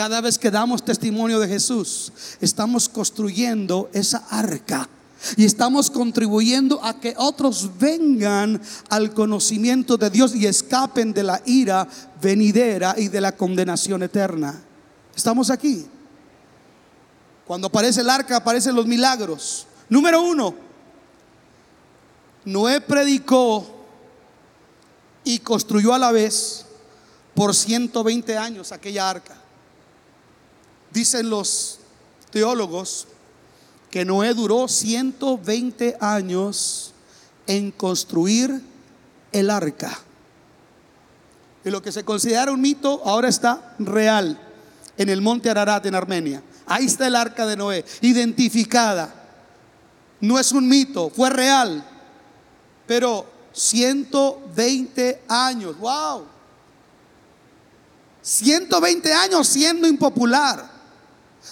cada vez que damos testimonio de Jesús, estamos construyendo esa arca. Y estamos contribuyendo a que otros vengan al conocimiento de Dios y escapen de la ira venidera y de la condenación eterna. Estamos aquí. Cuando aparece el arca, aparecen los milagros. Número uno, Noé predicó y construyó a la vez por 120 años aquella arca. Dicen los teólogos que Noé duró 120 años en construir el arca. Y lo que se considera un mito ahora está real en el monte Ararat en Armenia. Ahí está el arca de Noé, identificada. No es un mito, fue real. Pero 120 años, wow. 120 años siendo impopular.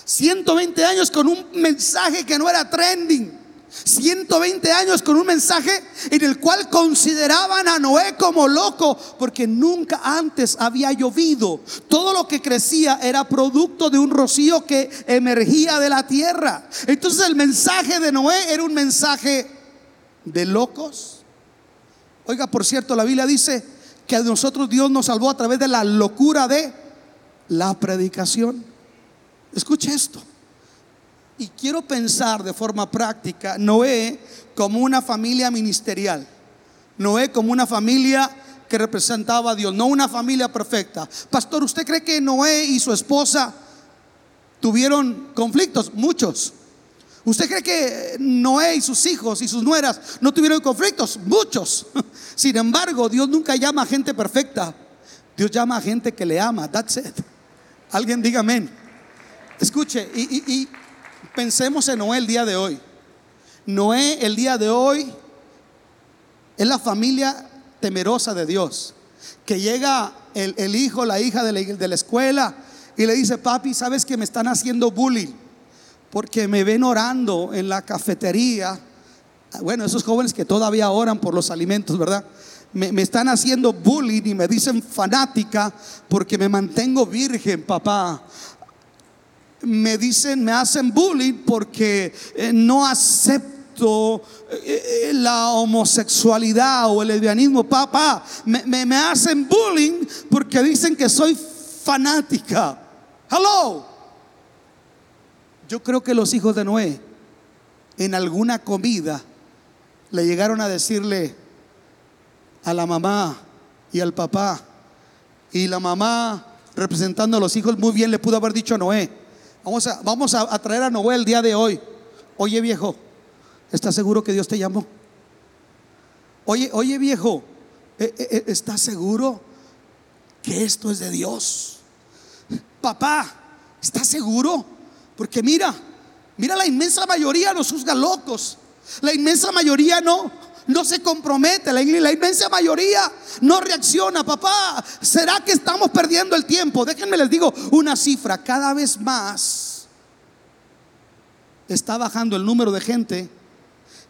120 años con un mensaje que no era trending. 120 años con un mensaje en el cual consideraban a Noé como loco porque nunca antes había llovido. Todo lo que crecía era producto de un rocío que emergía de la tierra. Entonces el mensaje de Noé era un mensaje de locos Oiga, por cierto, la Biblia dice que a nosotros Dios nos salvó a través de la locura de la predicación. Escuche esto. Y quiero pensar de forma práctica Noé como una familia ministerial. Noé como una familia que representaba a Dios, no una familia perfecta. Pastor, ¿usted cree que Noé y su esposa tuvieron conflictos? Muchos. ¿Usted cree que Noé y sus hijos y sus nueras no tuvieron conflictos? Muchos. Sin embargo, Dios nunca llama a gente perfecta. Dios llama a gente que le ama. That's it. Alguien diga amén. Escuche, y, pensemos en Noé el día de hoy. Noé el día de hoy es la familia temerosa de Dios. Que llega el, el hijo, la hija de la, de la escuela y le dice, papi, ¿sabes que me están haciendo bullying? Porque me ven orando en la cafetería. Bueno, esos jóvenes que todavía oran por los alimentos, ¿verdad? Me, me están haciendo bullying y me dicen fanática porque me mantengo virgen, papá me dicen, me hacen bullying porque eh, no acepto eh, eh, la homosexualidad o el lesbianismo. Papá, me, me- me hacen bullying porque dicen que soy fanática. Hello. Yo creo que los hijos de Noé en alguna comida le llegaron a decirle a la mamá y al papá, y la mamá, representando a los hijos, muy bien le pudo haber dicho a Noé, vamos a, vamos a, traer a Noé el día de hoy. Oye viejo, ¿estás seguro que Dios te llamó? Oye, oye viejo, ¿e- e- e- ¿estás seguro que esto es de Dios? Papá, ¿estás seguro? Porque mira, mira la inmensa mayoría nos juzga locos. La inmensa mayoría no, no se compromete. La, la inmensa mayoría no reacciona. Papá, ¿será que estamos perdiendo el tiempo? Déjenme les digo una cifra. Cada vez más está bajando el número de gente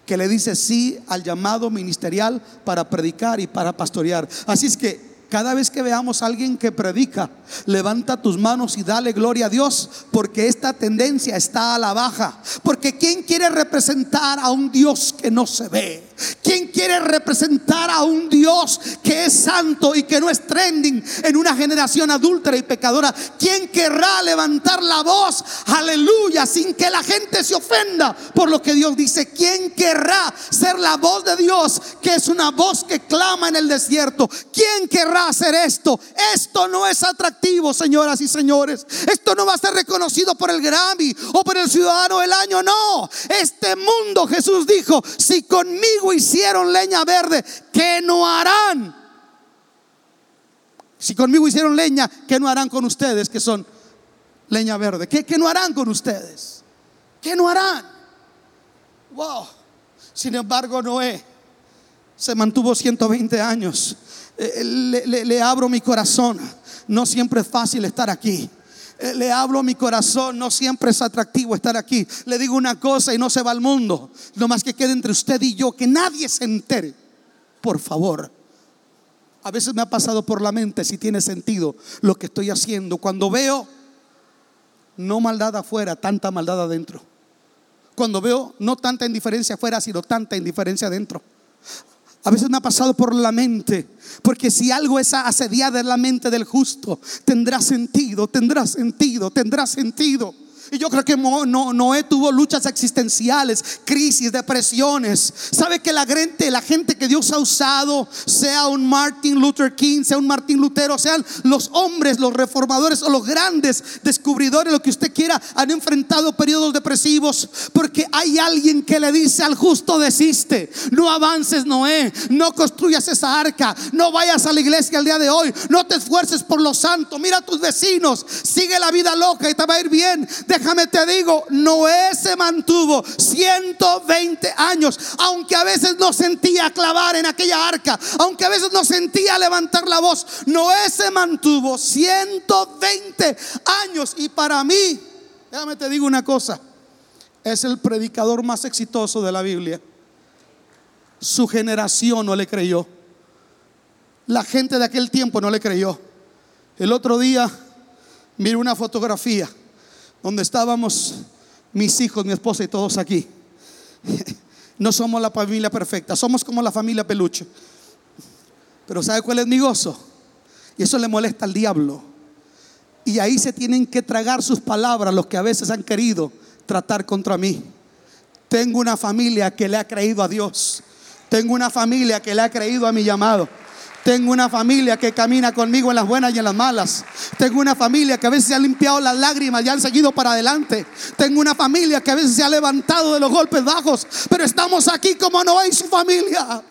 que le dice sí al llamado ministerial para predicar y para pastorear. Así es que cada vez que veamos a alguien que predica, levanta tus manos y dale gloria a Dios, porque esta tendencia está a la baja. Porque ¿quién quiere representar a un Dios que no se ve? ¿Quién quiere representar a un Dios que es santo y que no es trending en una generación adúltera y pecadora? ¿Quién querrá levantar la voz, aleluya, sin que la gente se ofenda por lo que Dios dice? ¿Quién querrá ser la voz de Dios, que es una voz que clama en el desierto? ¿Quién querrá hacer esto? Esto no es atractivo, señoras y señores. Esto no va a ser reconocido por el Grammy o por el Ciudadano del Año, no. Este mundo, Jesús dijo, si conmigo hicieron leña verde, ¿qué no harán? Si conmigo hicieron leña, ¿qué no harán con ustedes que son leña verde? ¿Qué, qué no harán con ustedes? ¿Qué no harán? Wow. Sin embargo, Noé se mantuvo 120 años. Eh, le abro mi corazón. No siempre es fácil estar aquí. Eh, Le hablo a mi corazón, no siempre es atractivo estar aquí. Le digo una cosa y no se va al mundo. No más que quede entre usted y yo, que nadie se entere. Por favor. A veces me ha pasado por la mente si tiene sentido lo que estoy haciendo. Cuando veo no maldad afuera, tanta maldad adentro. Cuando veo no tanta indiferencia afuera, sino tanta indiferencia adentro. A veces me ha pasado por la mente, porque si algo es asediada en la mente del justo, tendrá sentido, tendrá sentido, tendrá sentido. Y yo creo que Noé tuvo luchas existenciales, crisis, depresiones. Sabe que la gente, la gente que Dios ha usado, sea un Martin Luther King, sea un Martín Lutero, sean los hombres, los reformadores o los grandes descubridores, lo que usted quiera, han enfrentado periodos depresivos. Porque hay alguien que le dice al justo desiste, no avances Noé, no construyas esa arca, no vayas a la iglesia el día de hoy, no te esfuerces por lo santo, mira a tus vecinos, sigue la vida loca y te va a ir bien. Déjame te digo, Noé se mantuvo 120 años, aunque a veces no sentía clavar en aquella arca, aunque a veces no sentía levantar la voz, Noé se mantuvo 120 años y para mí, déjame te digo una cosa, es el predicador más exitoso de la Biblia. Su generación no le creyó. La gente de aquel tiempo no le creyó. El otro día miré una fotografía donde estábamos mis hijos, mi esposa y todos aquí. No somos la familia perfecta, somos como la familia peluche. Pero ¿sabe cuál es mi gozo? Y eso le molesta al diablo. Y ahí se tienen que tragar sus palabras los que a veces han querido tratar contra mí. Tengo una familia que le ha creído a Dios. Tengo una familia que le ha creído a mi llamado. Tengo una familia que camina conmigo en las buenas y en las malas. Tengo una familia que a veces se ha limpiado las lágrimas y han seguido para adelante. Tengo una familia que a veces se ha levantado de los golpes bajos. Pero estamos aquí como no hay su familia.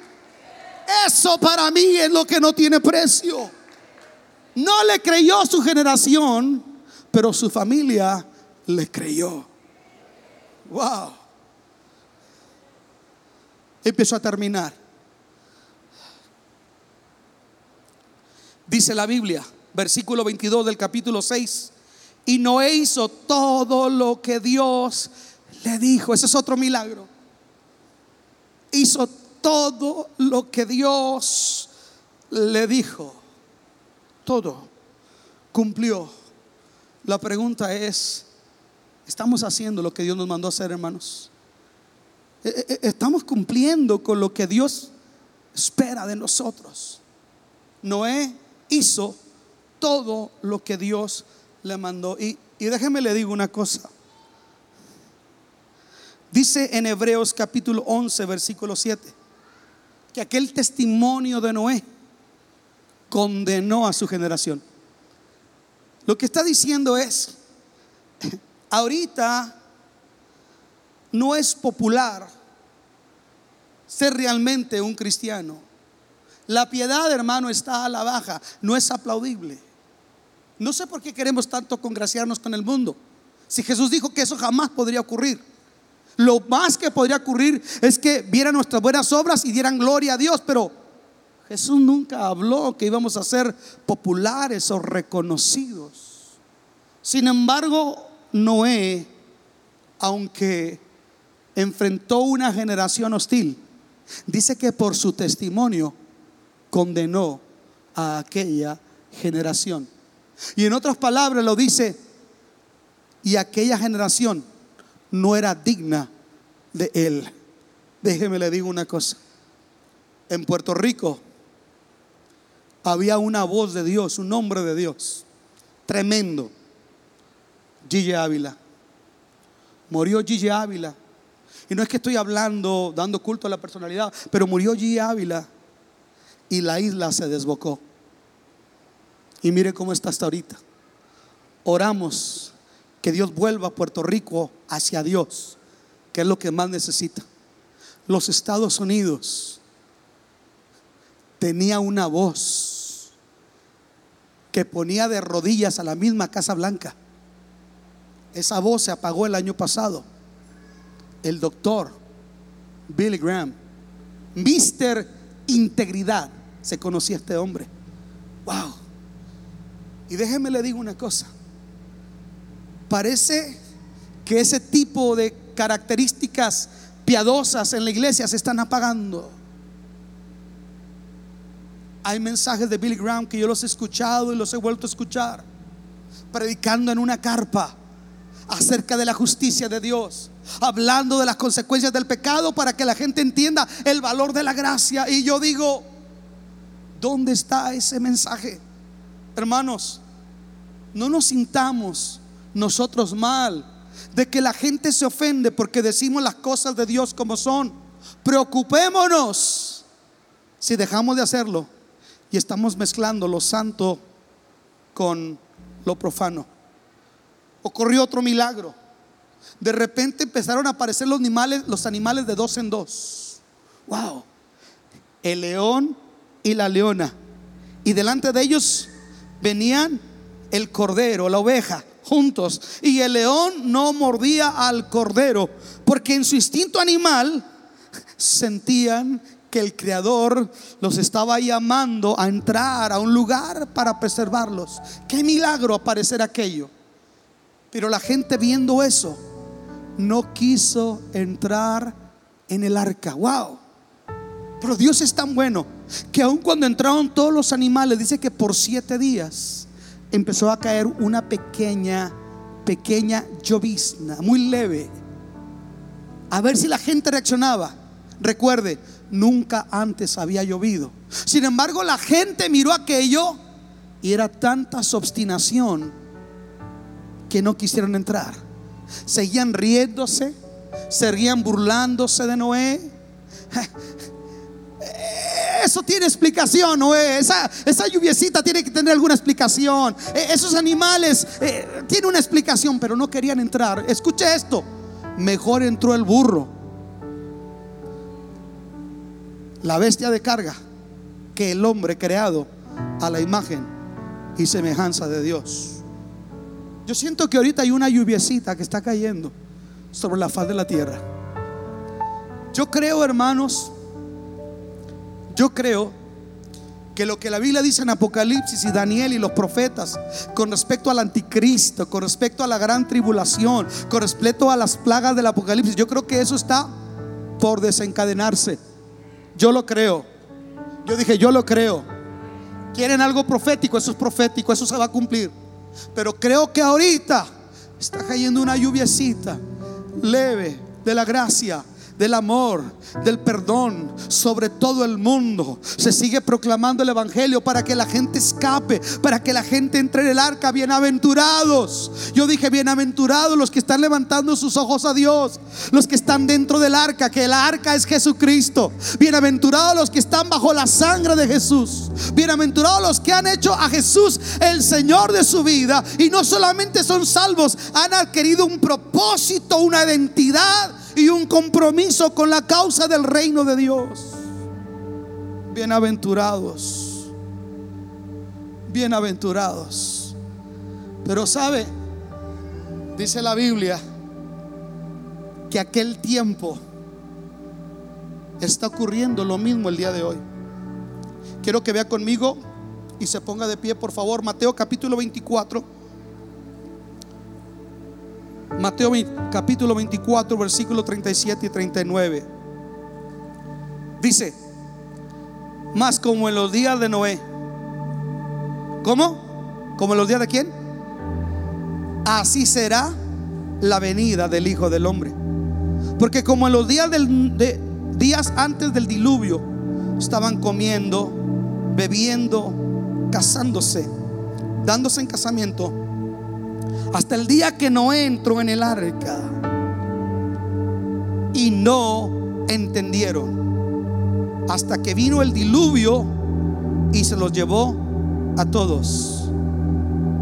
Eso para mí es lo que no tiene precio. No le creyó su generación, pero su familia le creyó. Wow. Empezó a terminar. Dice la Biblia, versículo 22 del capítulo 6. Y Noé hizo todo lo que Dios le dijo. Ese es otro milagro. Hizo todo lo que Dios le dijo. Todo cumplió. La pregunta es, ¿estamos haciendo lo que Dios nos mandó a hacer, hermanos? ¿E, e, e, ¿Estamos cumpliendo con lo que Dios espera de nosotros? Noé hizo todo lo que Dios le mandó. Y, déjeme le digo una cosa. Dice en Hebreos capítulo 11, versículo 7, que aquel testimonio de Noé condenó a su generación. Lo que está diciendo es, ahorita no es popular ser realmente un cristiano. La piedad, hermano, está a la baja, no es aplaudible. No sé por qué queremos tanto congraciarnos con el mundo. Si Jesús dijo que eso jamás podría ocurrir. Lo más que podría ocurrir es que vieran nuestras buenas obras y dieran gloria a Dios, pero Jesús nunca habló que íbamos a ser populares o reconocidos. Sin embargo, Noé, aunque enfrentó una generación hostil, dice que por su testimonio condenó a aquella generación. Y en otras palabras lo dice, y aquella generación no era digna de él. Déjeme le digo una cosa. En Puerto Rico había una voz de Dios, un hombre de Dios, tremendo. Gigi Ávila. Murió Gigi Ávila. Y no es que estoy hablando, dando culto a la personalidad, pero murió Gigi Ávila y la isla se desbocó. Y mire cómo está hasta ahorita. Oramos que Dios vuelva a Puerto Rico hacia Dios, que es lo que más necesita. Los Estados Unidos tenía una voz que ponía de rodillas a la misma Casa Blanca. Esa voz se apagó el año pasado. El doctor Billy Graham, Mister Integridad, se conocía este hombre. Wow. Y déjeme le digo una cosa. Parece que ese tipo de características piadosas en la iglesia se están apagando. Hay mensajes de Billy Graham que yo los he escuchado y los he vuelto a escuchar, predicando en una carpa acerca de la justicia de Dios, hablando de las consecuencias del pecado para que la gente entienda el valor de la gracia. Y yo digo, ¿Dónde está ese mensaje? Hermanos, no nos sintamos nosotros mal de que la gente se ofende porque decimos las cosas de Dios como son. Preocupémonos si dejamos de hacerlo y estamos mezclando lo santo con lo profano. Ocurrió otro milagro. De repente empezaron a aparecer los animales, los animales de dos en dos. Wow. El león y la leona. Y delante de ellos venían el cordero, la oveja, juntos. Y el león no mordía al cordero, porque en su instinto animal sentían que el Creador los estaba llamando a entrar a un lugar para preservarlos. Qué milagro aparecer aquello. Pero la gente viendo eso no quiso entrar en el arca. Wow. Pero Dios es tan bueno que aun cuando entraron todos los animales, dice que por siete días empezó a caer una pequeña, pequeña llovizna, muy leve. A ver si la gente reaccionaba. Recuerde, nunca antes había llovido. Sin embargo, la gente miró aquello y era tanta su obstinación que no quisieron entrar. Seguían riéndose, seguían burlándose de Noé eso tiene explicación, Noé. Esa, esa lluviecita tiene que tener alguna explicación. E, esos animales eh, tienen una explicación, pero no querían entrar. Escuche esto. Mejor entró el burro, la bestia de carga, que el hombre creado a la imagen y semejanza de Dios. Yo siento que ahorita hay una lluviecita que está cayendo sobre la faz de la tierra. Yo creo, hermanos, yo creo que lo que la Biblia dice en Apocalipsis y Daniel y los profetas con respecto al anticristo, con respecto a la gran tribulación, con respecto a las plagas del Apocalipsis, yo creo que eso está por desencadenarse. Yo lo creo. Yo dije, yo lo creo. Quieren algo profético, eso es profético, eso se va a cumplir. Pero creo que ahorita está cayendo una lluviecita leve de la gracia del amor, del perdón sobre todo el mundo. Se sigue proclamando el Evangelio para que la gente escape, para que la gente entre en el arca. Bienaventurados. Yo dije, bienaventurados los que están levantando sus ojos a Dios, los que están dentro del arca, que el arca es Jesucristo. Bienaventurados los que están bajo la sangre de Jesús. Bienaventurados los que han hecho a Jesús el Señor de su vida y no solamente son salvos, han adquirido un propósito, una identidad y un compromiso con la causa del reino de Dios. Bienaventurados, bienaventurados. Pero sabe, dice la Biblia, que aquel tiempo está ocurriendo lo mismo el día de hoy. Quiero que vea conmigo y se ponga de pie, por favor, Mateo capítulo 24. Mateo capítulo 24, versículo 37 y 39. Dice, más como en los días de Noé. ¿Cómo? ¿Como en los días de quién? Así será la venida del Hijo del Hombre. Porque como en los días, del, de, días antes del diluvio, estaban comiendo, bebiendo, casándose, dándose en casamiento hasta el día que no entró en el arca. Y no entendieron. Hasta que vino el diluvio y se los llevó a todos.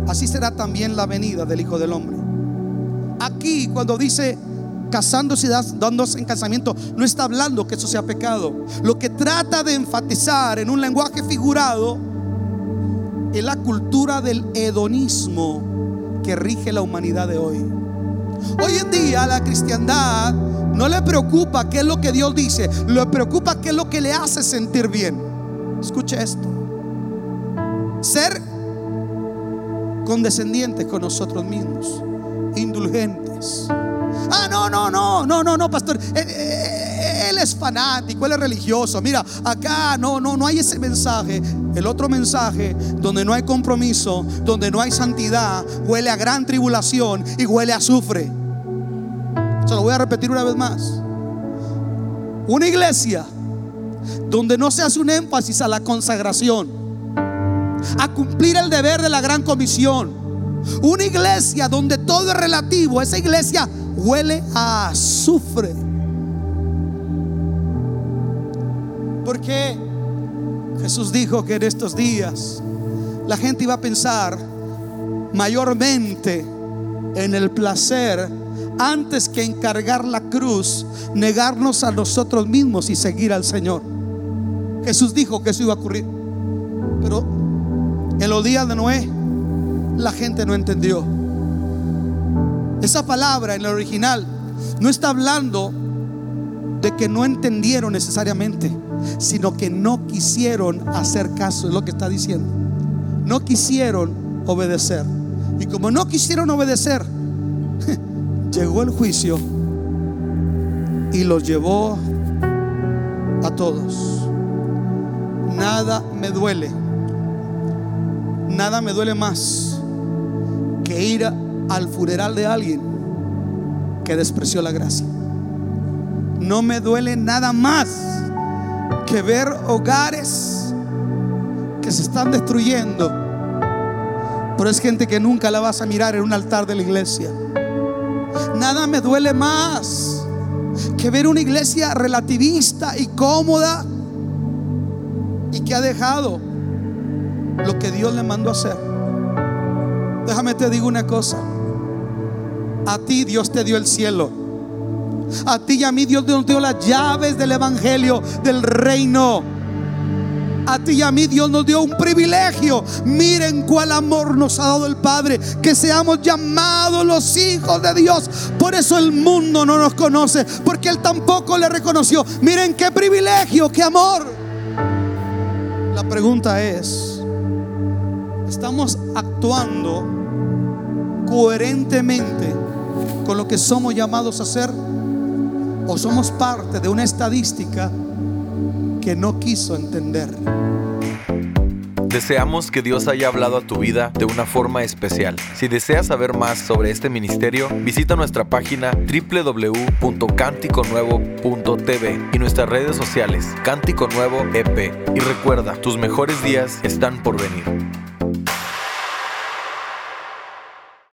Así será también la venida del Hijo del Hombre. Aquí cuando dice casándose y dándose en casamiento, no está hablando que eso sea pecado. Lo que trata de enfatizar en un lenguaje figurado es la cultura del hedonismo que rige la humanidad de hoy. Hoy en día la cristiandad no le preocupa qué es lo que Dios dice, le preocupa qué es lo que le hace sentir bien. Escuche esto. Ser condescendientes con nosotros mismos, indulgentes. Ah, no, no, no, no, no, no, pastor. Eh, eh, él es fanático, él es religioso. Mira, acá no, no, no hay ese mensaje. El otro mensaje donde no hay compromiso, donde no hay santidad, huele a gran tribulación y huele a azufre. Se lo voy a repetir una vez más. Una iglesia donde no se hace un énfasis a la consagración, a cumplir el deber de la gran comisión. Una iglesia donde todo es relativo, esa iglesia huele a azufre. Porque Jesús dijo que en estos días la gente iba a pensar mayormente en el placer antes que encargar la cruz, negarnos a nosotros mismos y seguir al Señor. Jesús dijo que eso iba a ocurrir. Pero en los días de Noé, la gente no entendió. Esa palabra en el original no está hablando de que no entendieron necesariamente sino que no quisieron hacer caso, es lo que está diciendo. No quisieron obedecer. Y como no quisieron obedecer, llegó el juicio y los llevó a todos. Nada me duele, nada me duele más que ir al funeral de alguien que despreció la gracia. No me duele nada más que ver hogares que se están destruyendo. Pero es gente que nunca la vas a mirar en un altar de la iglesia. Nada me duele más que ver una iglesia relativista y cómoda y que ha dejado lo que Dios le mandó a hacer. Déjame te digo una cosa. A ti Dios te dio el cielo. A ti y a mí Dios nos dio las llaves del evangelio, del reino. A ti y a mí Dios nos dio un privilegio. Miren cuál amor nos ha dado el Padre. Que seamos llamados los hijos de Dios. Por eso el mundo no nos conoce. Porque Él tampoco le reconoció. Miren qué privilegio, qué amor. La pregunta es, ¿estamos actuando coherentemente con lo que somos llamados a hacer? ¿O somos parte de una estadística que no quiso entender? Deseamos que Dios haya hablado a tu vida de una forma especial. Si deseas saber más sobre este ministerio, visita nuestra página www.canticonuevo.tv y nuestras redes sociales Cántico Nuevo EP. Y recuerda, tus mejores días están por venir.